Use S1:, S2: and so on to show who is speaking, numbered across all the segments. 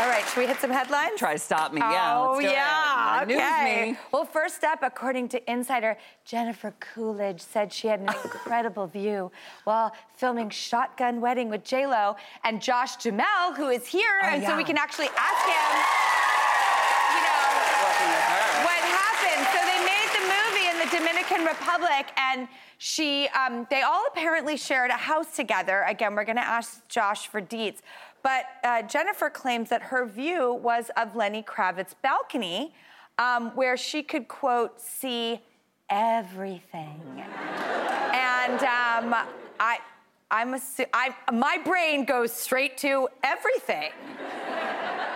S1: All right, should we hit some headlines?
S2: Try to stop me. Yeah.
S1: Oh,
S2: it.
S1: yeah.
S2: News
S1: Okay.
S2: me.
S1: Well, first up, according to Insider, Jennifer Coolidge said she had an incredible view while filming Shotgun Wedding with J-Lo and Josh Duhamel, who is here, oh, and so we can actually ask him, you know, what happened. So they made the movie in the Dominican Republic, and she, um, they all apparently shared a house together. Again, we're going to ask Josh for deets. But uh, Jennifer claims that her view was of Lenny Kravitz's balcony, um, where she could, quote, see everything. and um, I, I'm assu- I, my brain goes straight to everything.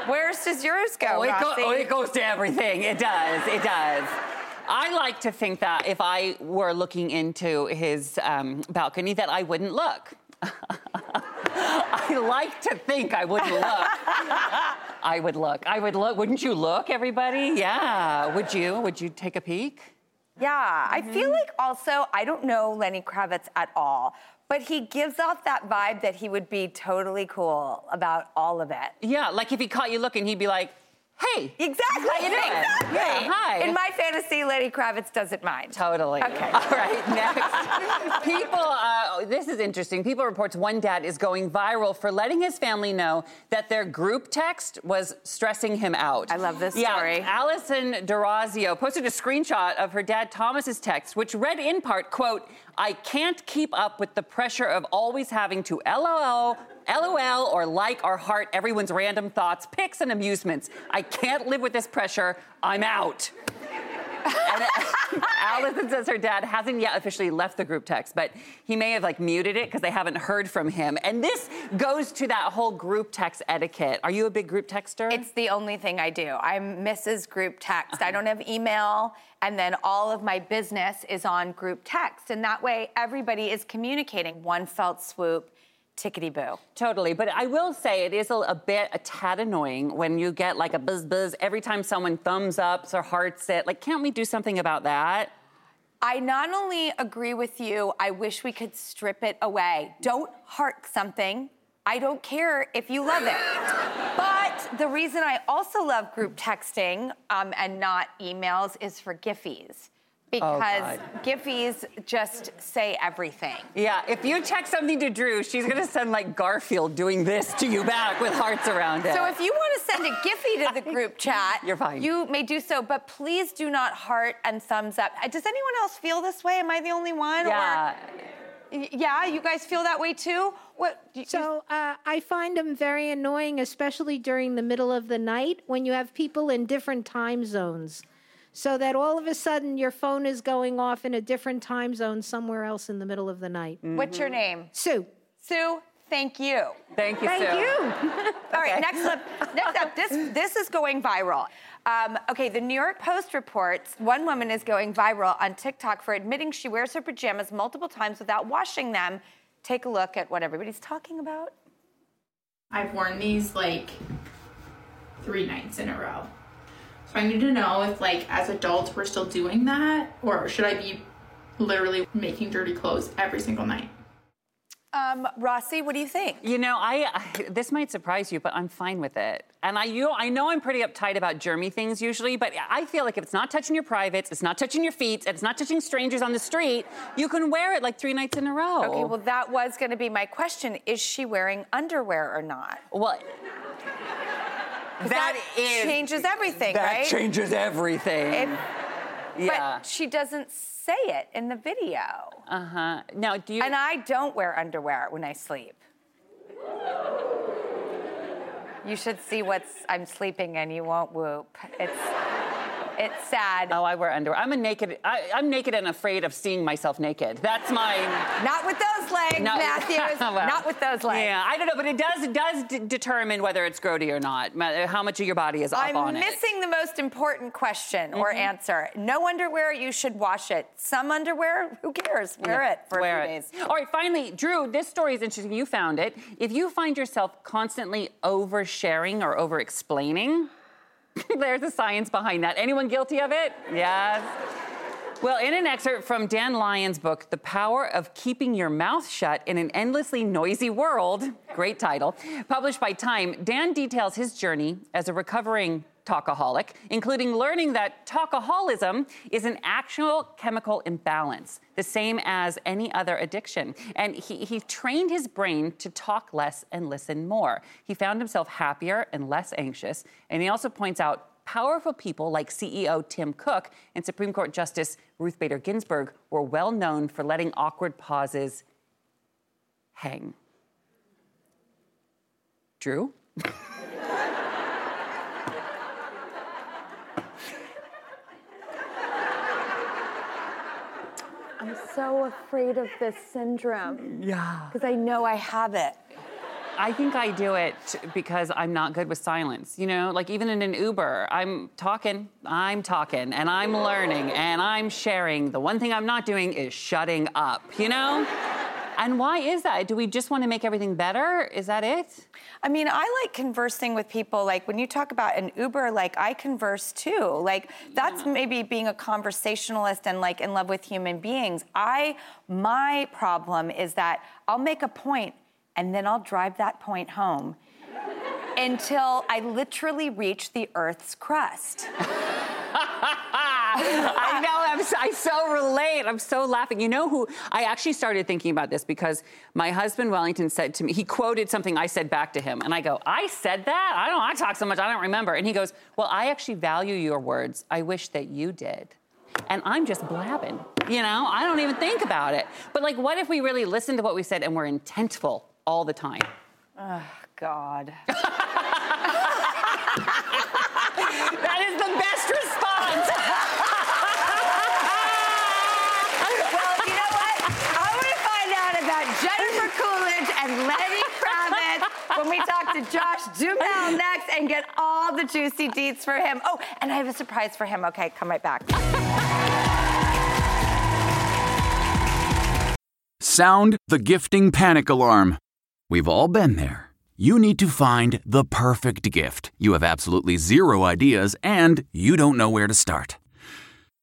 S1: Where's does yours go,
S2: Oh, it, go- oh, it goes to everything. It does. It does. I like to think that if I were looking into his um, balcony, that I wouldn't look. I like to think I wouldn't look. I would look. I would look. Wouldn't you look, everybody? Yeah. Would you? Would you take a peek?
S1: Yeah, I feel mm-hmm. like also, I don't know Lenny Kravitz at all, but he gives off that vibe that he would be totally cool about all of it.
S2: Yeah. Like if he caught you looking, he'd be like, "Hey,
S1: Exactly.
S2: How you doing?
S1: Exactly.
S2: Yeah, hi.
S1: In my fantasy, Lady Kravitz doesn't mind.
S2: Totally.
S1: Okay.
S2: All right, next. People, uh, this is interesting. People reports one dad is going viral for letting his family know that their group text was stressing him out.
S1: I love this
S2: yeah,
S1: story.
S2: Allison Durazio posted a screenshot of her dad Thomas's text, which read in part, quote, I can't keep up with the pressure of always having to LOL, LOL, or like or heart everyone's random thoughts, pics, and amusements. I can't live with this pressure. I'm out. And uh, Allison says her dad hasn't yet officially left the group text, but he may have like muted it because they haven't heard from him. And this goes to that whole group text etiquette. Are you a big group texter?
S1: It's the only thing I do. I'm Mrs. Group Text. I don't have email, and then all of my business is on group text. And that way, everybody is communicating one felt swoop, tickety boo.
S2: Totally, but I will say it is a, a bit a tad annoying when you get like a buzz buzz every time someone thumbs ups or hearts it. Like, can't we do something about that?
S1: I not only agree with you, I wish we could strip it away. Don't heart something. I don't care if you love it. but the reason I also love group texting um, and not emails is for Giphies. Because
S2: God.
S1: Giphies just say everything.
S2: Yeah, if you text something to Drew, she's gonna send like Garfield doing this to you back with hearts around it.
S1: So if you want to send a Giphy to the group chat,
S2: You're fine.
S1: You may do so, but please do not heart and thumbs up. Uh, Does anyone else feel this way? Am I the only one?
S2: Yeah,
S1: Y- yeah, you guys feel that way too? What? you-
S3: So uh, I find them very annoying, especially during the middle of the night when you have people in different time zones. So that all of a sudden your phone is going off in a different time zone somewhere else in the middle of the night.
S1: What's your name?
S3: Sue,
S1: Sue, thank you.
S2: Thank you,
S3: Thank
S2: Sue.
S3: you.
S1: All right, next up, next up, this this is going viral. Um, okay, the New York Post reports one woman is going viral on TikTok for admitting she wears her pajamas multiple times without washing them. Take a look at what everybody's talking about.
S4: I've worn these like three nights in a row. So I need to know if like as adults we're still doing that or should I be literally making dirty clothes every single night?
S1: Um, Rossi, what do you think?
S2: You know, I, I this might surprise you, but I'm fine with it. And I, you, I know I'm pretty uptight about germy things usually, but I feel like if it's not touching your privates, it's not touching your feet, and it's not touching strangers on the street, you can wear it like three nights in a row.
S1: Okay, well, that was going to be my question. Is she wearing underwear or not?
S2: well,
S1: 'Cause
S2: that is
S1: changes everything,
S2: that
S1: right?
S2: changes everything.
S1: It-
S2: yeah.
S1: But she doesn't say it in the video.
S2: Uh huh. Now, do you?
S1: And I don't wear underwear when I sleep. You should see what's I'm sleeping in. You won't whoop. It's it's sad.
S2: Oh, I wear underwear. I'm a naked. I, I'm naked and afraid of seeing myself naked. That's my.
S1: Not with those legs,
S2: No.
S1: Matthews.
S2: Well,
S1: Not with those legs.
S2: Yeah, I don't know, but it does does d- determine whether it's grody or not. How much of your body is up
S1: I'm
S2: on it.
S1: I'm missing the most important question or
S2: Mm-hmm.
S1: answer. No underwear, you should wash it. Some underwear, who cares? Wear
S2: Yeah,
S1: it for
S2: wear
S1: a few
S2: it.
S1: days.
S2: All right, finally, Drew, this story is interesting. You found it. If you find yourself constantly oversharing or over explaining, there's a science behind that. Anyone guilty of it? Yes. Well, in an excerpt from Dan Lyons' book, The Power of Keeping Your Mouth Shut in an Endlessly Noisy World, great title, published by Time, Dan details his journey as a recovering talkaholic, including learning that talkaholism is an actual chemical imbalance, the same as any other addiction. And he, he trained his brain to talk less and listen more. He found himself happier and less anxious. And he also points out powerful people like CEO Tim Cook and Supreme Court Justice Ruth Bader Ginsburg were well known for letting awkward pauses hang. Drew?
S1: I'm so afraid of this syndrome.
S2: Yeah.
S1: Because I know I have it.
S2: I think I do it because I'm not good with silence. You know, like even in an Uber, I'm talking, I'm talking, and I'm learning, and I'm sharing. The one thing I'm not doing is shutting up, you know? And why is that? Do we just want to make everything better? Is that it?
S1: I mean, I like conversing with people. Like when you talk about an Uber, like I converse too. Like that's maybe being a conversationalist and like in love with human beings. I, my problem is that I'll make a point and then I'll drive that point home until I literally reach the Earth's crust.
S2: I know. I'm, s- I so relate. I'm so laughing. You know who? I actually started thinking about this because my husband Wellington said to me, he quoted something I said back to him. And I go, I said that? I don't, I talk so much, I don't remember. And he goes, Well, I actually value your words. I wish that you did. And I'm just blabbing. You know, I don't even think about it. But like, what if we really listened to what we said and were intentful all the time?
S1: Oh, God.
S2: That is the best response.
S1: well, you know what? I want to find out about Jennifer Coolidge and Lenny Kravitz when we talk to Josh Duhamel next and get all the juicy deets for him. Oh, and I have a surprise for him. Okay, come right back.
S5: Sound the gifting panic alarm. We've all been there. You need to find the perfect gift. You have absolutely zero ideas and you don't know where to start.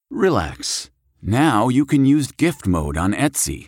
S5: Relax. Now you can use gift mode on Etsy.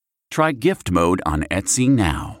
S5: Try Gift Mode on Etsy now.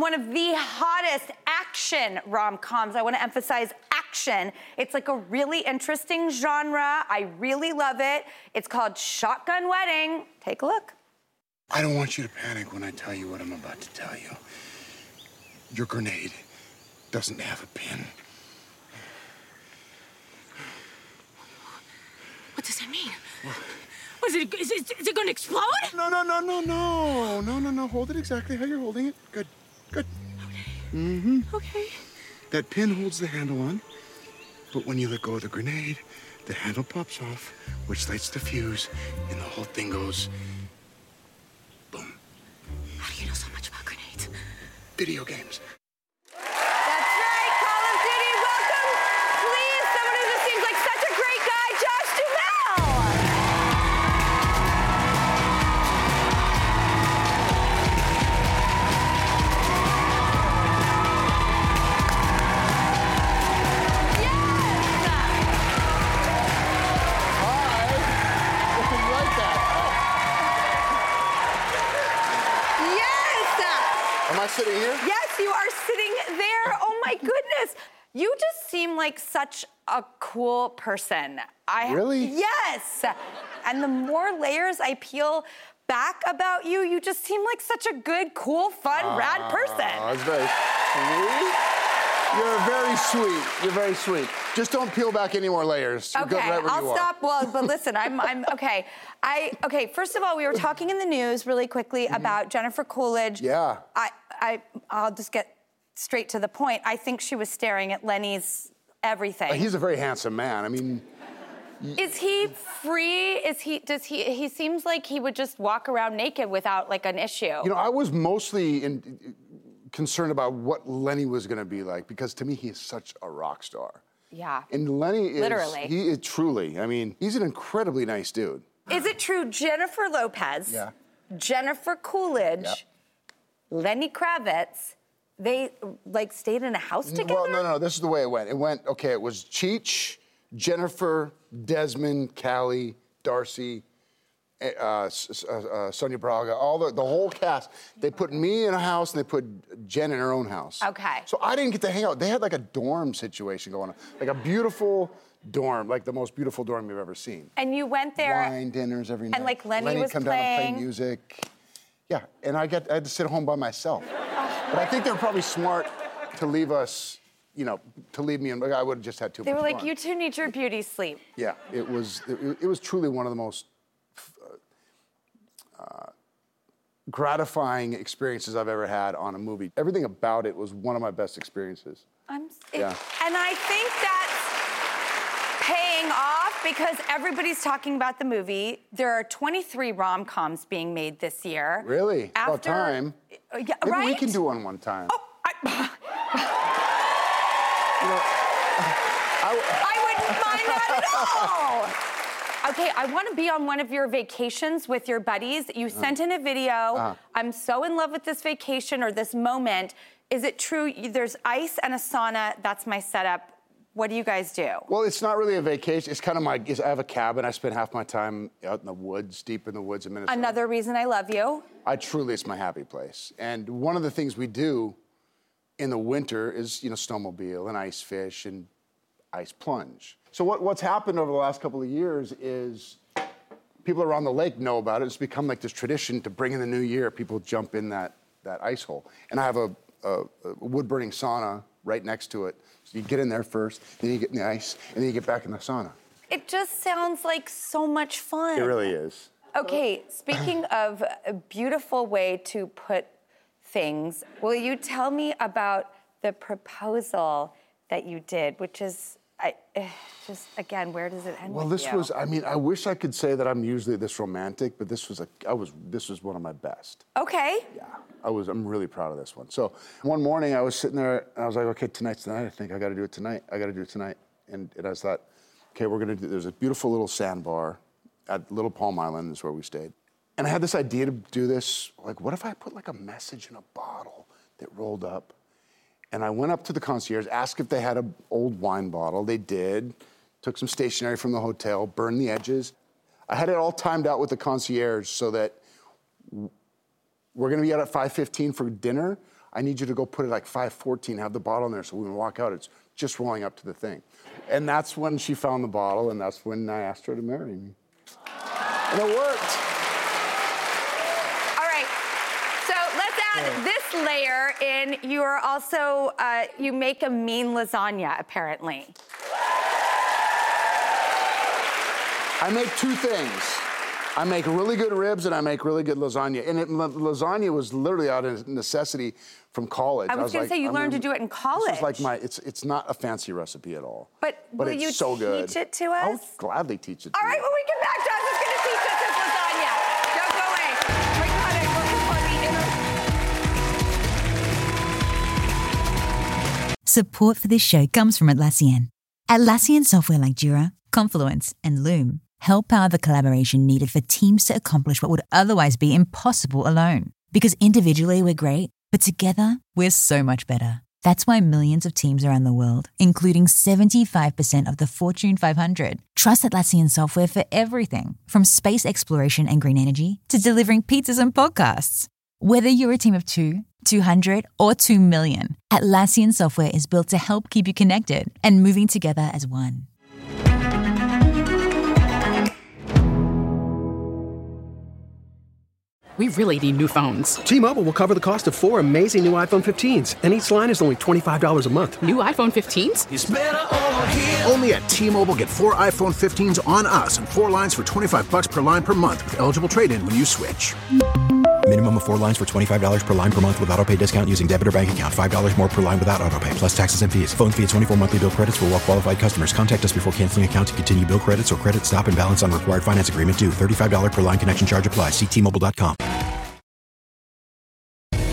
S1: In one of the hottest action rom coms. I want to emphasize action. It's like a really interesting genre. I really love it. It's called Shotgun Wedding. Take a look.
S6: I don't want you to panic when I tell you what I'm about to tell you. Your grenade doesn't have a pin.
S7: What does that mean? Was it, is it, is it going to explode?
S6: No, no, no, no, no. No, no, no. Hold it exactly how you're holding it. Good, good. Okay. Mm-hmm.
S7: Okay.
S6: That pin holds the handle on, but when you let go of the grenade, the handle pops off, which lights the fuse, and the whole thing goes boom.
S7: How do you know so much about grenades?
S6: video games.
S1: Like such a cool person. I
S6: Really?
S1: Yes. And the more layers I peel back about you, you just seem like such a good, cool, fun, rad person.
S6: Oh, that's very sweet. You're very sweet. You're very sweet. Just don't peel back any more layers. You're
S1: Okay,
S6: good right where
S1: I'll stop. Well, but listen, I'm, I'm okay. I okay. First of all, we were talking in the news really quickly about Jennifer Coolidge.
S6: Mm-hmm. Yeah.
S1: I, I, I'll just get straight to the point. I think she was staring at Lenny's everything.
S6: He's a very handsome man. I mean,
S1: Is he free? Is he? Does he? He seems like he would just walk around naked without like an issue.
S6: you know, I was mostly in, concerned about what Lenny was going to be like because to me, he is such a rock star.
S1: yeah.
S6: And Lenny is
S1: Literally.
S6: He is truly. I mean, he's an incredibly nice dude.
S1: Is it true? Jennifer Lopez.
S6: Yeah.
S1: Jennifer Coolidge.
S6: Yep.
S1: Lenny Kravitz. They like stayed in a house together.
S6: Well, no, no, this is the way it went. It went okay. It was Cheech, Jennifer, Desmin, Callie, D'Arcy, eh, uh, uh, uh, Sonia Braga, all the the whole cast. They put me in a house and they put Jen in her own house.
S1: Okay.
S6: So I didn't get to hang out. They had like a dorm situation going on, like a beautiful dorm, like the most beautiful dorm you've ever seen.
S1: And you went there.
S6: Wine dinners every night.
S1: And, like, Lenny
S6: Lenny'd
S1: was
S6: come down and play music. Yeah, and I get I had to sit home by myself. But I think they were probably smart to leave us, you know, to leave me. And I would have just had too
S1: They
S6: much
S1: were like,
S6: fun.
S1: you two need your beauty sleep.
S6: Yeah, it was it, it was truly one of the most uh, gratifying experiences I've ever had on a movie. Everything about it was one of my best experiences.
S1: I'm.
S6: Yeah.
S1: And I think that's paying off because everybody's talking about the movie. There are 23 rom coms being made this year.
S6: Really? About
S1: After-
S6: time.
S1: Uh, yeah,
S6: Maybe
S1: right?
S6: we can do one one time.
S1: Oh, I,
S6: You know,
S1: I wouldn't mind that at all. Okay, I want to be on one of your vacations with your buddies. You
S6: Uh-huh.
S1: sent in a video. I'm so in love with this vacation or this moment. Is it true? There's ice and a sauna. That's my setup. What do you guys do?
S6: Well, it's not really a vacation. It's kind of my. I have a cabin. I spend half my time out in the woods, deep in the woods in Minnesota.
S1: Another reason I love you.
S6: I truly, it's my happy place. And one of the things we do in the winter is, you know, snowmobile and ice fish and ice plunge. So what, what's happened over the last couple of years is people around the lake know about it. It's become like this tradition to bring in the new year. People jump in that that ice hole, and I have a, a, a wood burning sauna right next to it so you get in there first, then you get in the ice, and then you get back in the sauna.
S1: It just sounds like so much fun.
S6: It really is.
S1: Okay, speaking of a beautiful way to put things, will you tell me about the proposal that you did, which is I, eh, just again, where does it end?
S6: Well, this was. I mean, I wish I could say that I'm usually this romantic, but this was a. I was. This was one of my best.
S1: Okay.
S6: Yeah, I was. I'm really proud of this one. So one morning, I was sitting there, and I was like, okay, tonight's the night. I think I got to do it tonight. I got to do it tonight. And, and I thought, okay, we're gonna do. There's a beautiful little sandbar at Little Palm Island. Is where we stayed. And I had this idea to do this. Like, what if I put like a message in a bottle that rolled up? And I went up to the concierge, asked if they had an old wine bottle. They did. Took some stationery from the hotel, burned the edges. I had it all timed out with the concierge so that we're going to be out at 5.15 for dinner. I need you to go put it like 5.14, have the bottle in there so when we walk out, it's just rolling up to the thing. And that's when she found the bottle, and that's when I asked her to marry me. And it worked.
S1: here, and you are also uh, you make a mean lasagna apparently.
S6: I make two things. I make really good ribs and I make really good lasagna. And it, lasagna was literally out of necessity from college.
S1: I was, was going like, to say you
S6: I'm
S1: learned
S6: gonna, to
S1: do it in college.
S6: It's like my. It's it's not a fancy recipe at all.
S1: But
S6: but it's
S1: you
S6: so good.
S1: Teach it to us.
S6: I'll gladly teach it.
S1: All right,
S6: you.
S1: when we get back.
S8: Support for this show comes from Atlassian. Atlassian software like Jira, Confluence, and Loom help power the collaboration needed for teams to accomplish what would otherwise be impossible alone. Because individually we're great, but together we're so much better. That's why millions of teams around the world, including 75% of the Fortune 500, trust Atlassian software for everything from space exploration and green energy to delivering pizzas and podcasts. Whether you're a team of two, 200, or 2 million, Atlassian software is built to help keep you connected and moving together as one.
S9: We really need new phones. T Mobile will cover the cost of four amazing new iPhone 15s, and each line is only $25 a month. New iPhone 15s?
S10: Only at T Mobile get four iPhone 15s on us and four lines for $25 per line per month with eligible trade in when you switch.
S11: Minimum of four lines for $25 per line per month with auto pay discount using debit or bank account. $5 more per line without auto pay, plus taxes and fees. Phone fee at 24 monthly bill credits for all well qualified customers. Contact us before canceling account to continue bill credits or credit stop and balance on required finance agreement due. $35 per line connection charge applies. Ctmobile.com.
S1: Okay,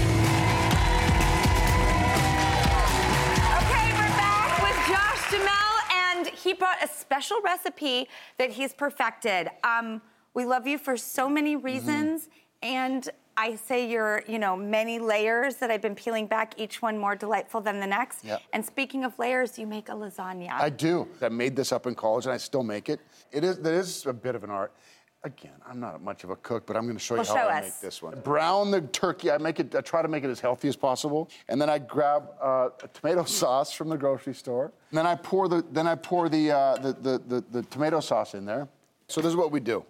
S1: we're back with Josh Duhamel, and he brought a special recipe that he's perfected. Um, we love you for so many reasons. Mm-hmm and I say your, you know, many layers that I've been peeling back, each one more delightful than the next.
S6: Yep.
S1: And speaking of layers, you make a lasagna.
S6: I do. I made this up in college and I still make it. It is that is a bit of an art. Again, I'm not much of a cook, but I'm going to show you how
S1: show
S6: I
S1: us.
S6: make this one. Brown the turkey. I make it. I try to make it as healthy as possible, and then I grab uh, a tomato sauce from the grocery store. And then I pour the then I pour the, uh, the, the the the tomato sauce in there. So this is what we do.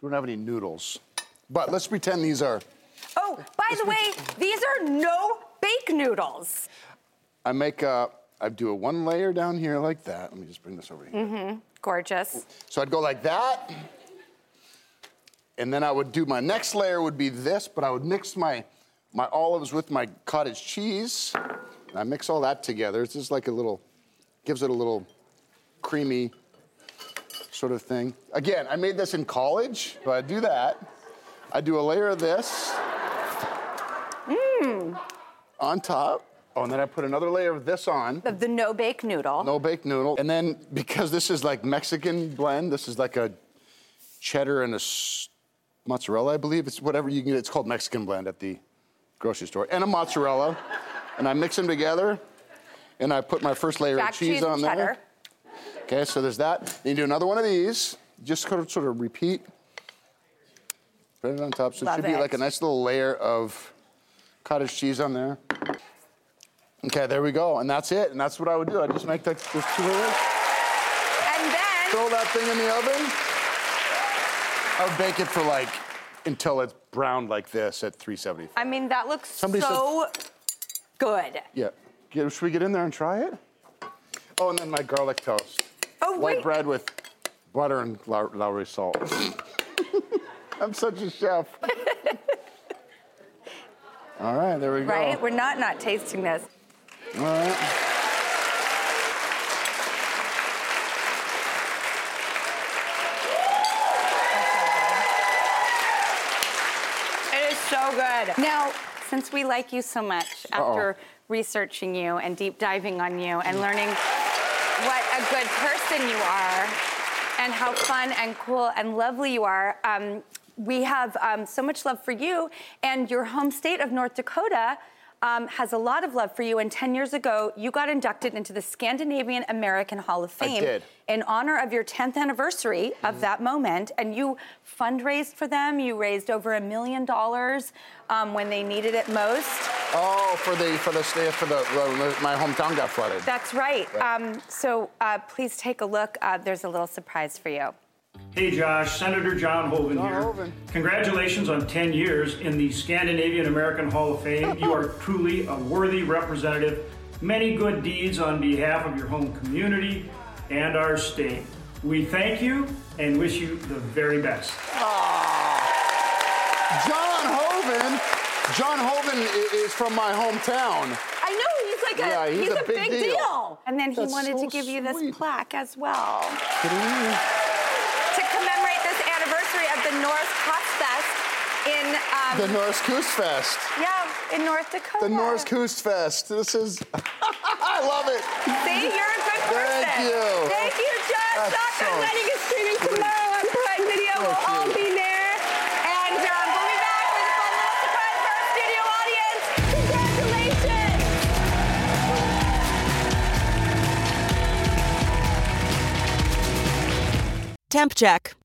S6: We don't have any noodles. But let's pretend these are.
S1: Oh, by the way, these are no bake noodles.
S6: I make a, I do a one layer down here like that. Let me just bring this over here.
S1: Mm-hmm. Gorgeous.
S6: So I'd go like that. And then I would do my next layer would be this, but I would mix my my olives with my cottage cheese. And I mix all that together. It's just like a little gives it a little creamy sort of thing. Again, I made this in college, so I do that. I do a layer of this
S1: Mmm.
S6: on top. Oh, and then I put another layer of this on.
S1: Of the no bake noodle.
S6: No bake noodle. And then because this is like Mexican blend, this is like a cheddar and a s- mozzarella, I believe. It's whatever you can get. It's called Mexican blend at the grocery store. And a mozzarella. and I mix them together. And I put my first layer of cheese, on there.
S1: Cheddar.
S6: Okay, so there's that. Then you do another one of these. Just sort of, sort of repeat. Spread it on top. So
S1: Love
S6: it should be like a nice little layer of cottage cheese on there. Okay, there we go. And that's it. And that's what I would do. I'd just make that, those two layers.
S1: And then.
S6: Throw that thing in the oven. I would bake it for like until it's browned like this at 375.
S1: I mean, that looks
S6: Somebody
S1: so says, good.
S6: Yeah. Should we get in there and try it? Oh, and then my garlic toast.
S1: Oh,
S6: White
S1: wait.
S6: bread with butter and Lawry salt. I'm such a chef. All right, there we go.
S1: Right? We're not not tasting this.
S6: All right.
S1: It is so good. Now, since we like you so much, after researching you and deep diving on you and learning what a good person you are and how fun and cool and lovely you are, um, we have um, so much love for you. And your home state of North Dakota um, has a lot of love for you. And 10 years ago, you got inducted into the Scandinavian American Hall of
S6: I
S1: Fame
S6: did.
S1: in honor of your 10th anniversary of that moment. And you fundraised for them. You raised over a million dollars um, when they needed it most.
S6: Oh, for the for the for the, the my hometown got flooded.
S1: That's right.
S6: Right.
S1: Um, so uh, please take a look. Uh, there's a little surprise for you.
S12: Hey Josh, Senator John Hoeven
S6: John
S12: here.
S6: Hoeven.
S12: Congratulations on 10 years in the Scandinavian American Hall of Fame. You are truly a worthy representative. Many good deeds on behalf of your home community and our state. We thank you and wish you the very best.
S6: John Hoeven. John Hoeven is from my hometown.
S1: I know he's like a
S6: Yeah, he's a big deal.
S1: And then he
S6: That's
S1: wanted
S6: so
S1: to give you this plaque as well
S6: Kidding me?
S1: to commemorate this anniversary of the Norris Cost Fest in um,
S6: The Norsk Høstfest.
S1: yeah in North Dakota.
S6: The Norsk Høstfest. This is. I love it.
S1: See, you're a good person.
S6: Thank you.
S1: Thank you, Josh.
S6: That's
S1: Dr.
S6: so
S1: Wedding is streaming tomorrow on Prime Video. We'll
S6: Thank
S1: all
S6: you.
S1: be there. And um, we'll be back with a fun little surprise for our studio audience. Congratulations.
S13: Temp check.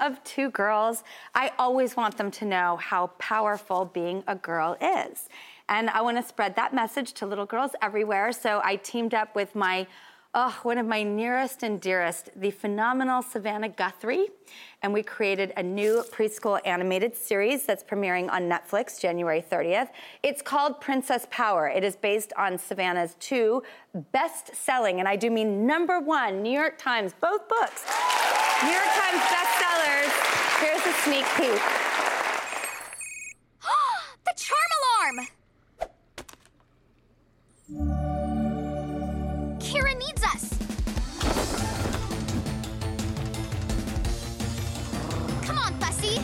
S1: Of two girls, I always want them to know how powerful being a girl is. And I want to spread that message to little girls everywhere. So I teamed up with my Oh, one of my nearest and dearest, the phenomenal Savannah Guthrie. And we created a new preschool animated series that's premiering on Netflix January 30th. It's called Princess Power. It is based on Savannah's two best selling, and I do mean number one, New York Times, both books. New York Times bestsellers. Here's a sneak peek.
S14: the charm alarm! Kira needs us! Come on, Fussy!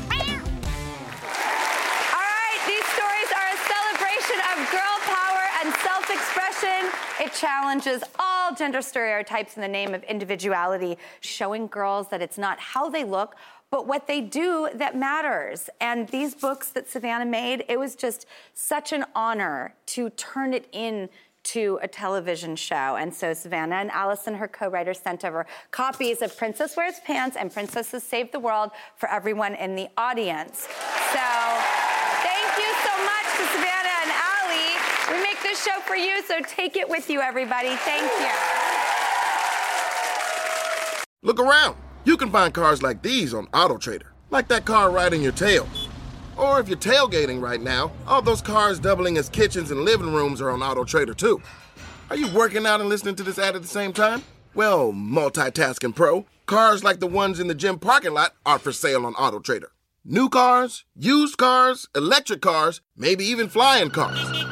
S1: All right, these stories are a celebration of girl power and self expression. It challenges all gender stereotypes in the name of individuality, showing girls that it's not how they look. But what they do that matters. And these books that Savannah made, it was just such an honor to turn it in to a television show. And so Savannah and Allison, her co-writer, sent over copies of Princess Wears Pants and Princesses Save the World for everyone in the audience. So thank you so much to Savannah show for you, so take it with you, everybody. Thank you.
S15: Look around. You can find cars like these on AutoTrader, like that car riding your tail. Or if you're tailgating right now, all those cars doubling as kitchens and living rooms are on AutoTrader too. Are you working out and listening to this ad at the same time? Well, multitasking pro, cars like the ones in the gym parking lot are for sale on AutoTrader. New cars, used cars, electric cars, maybe even flying cars.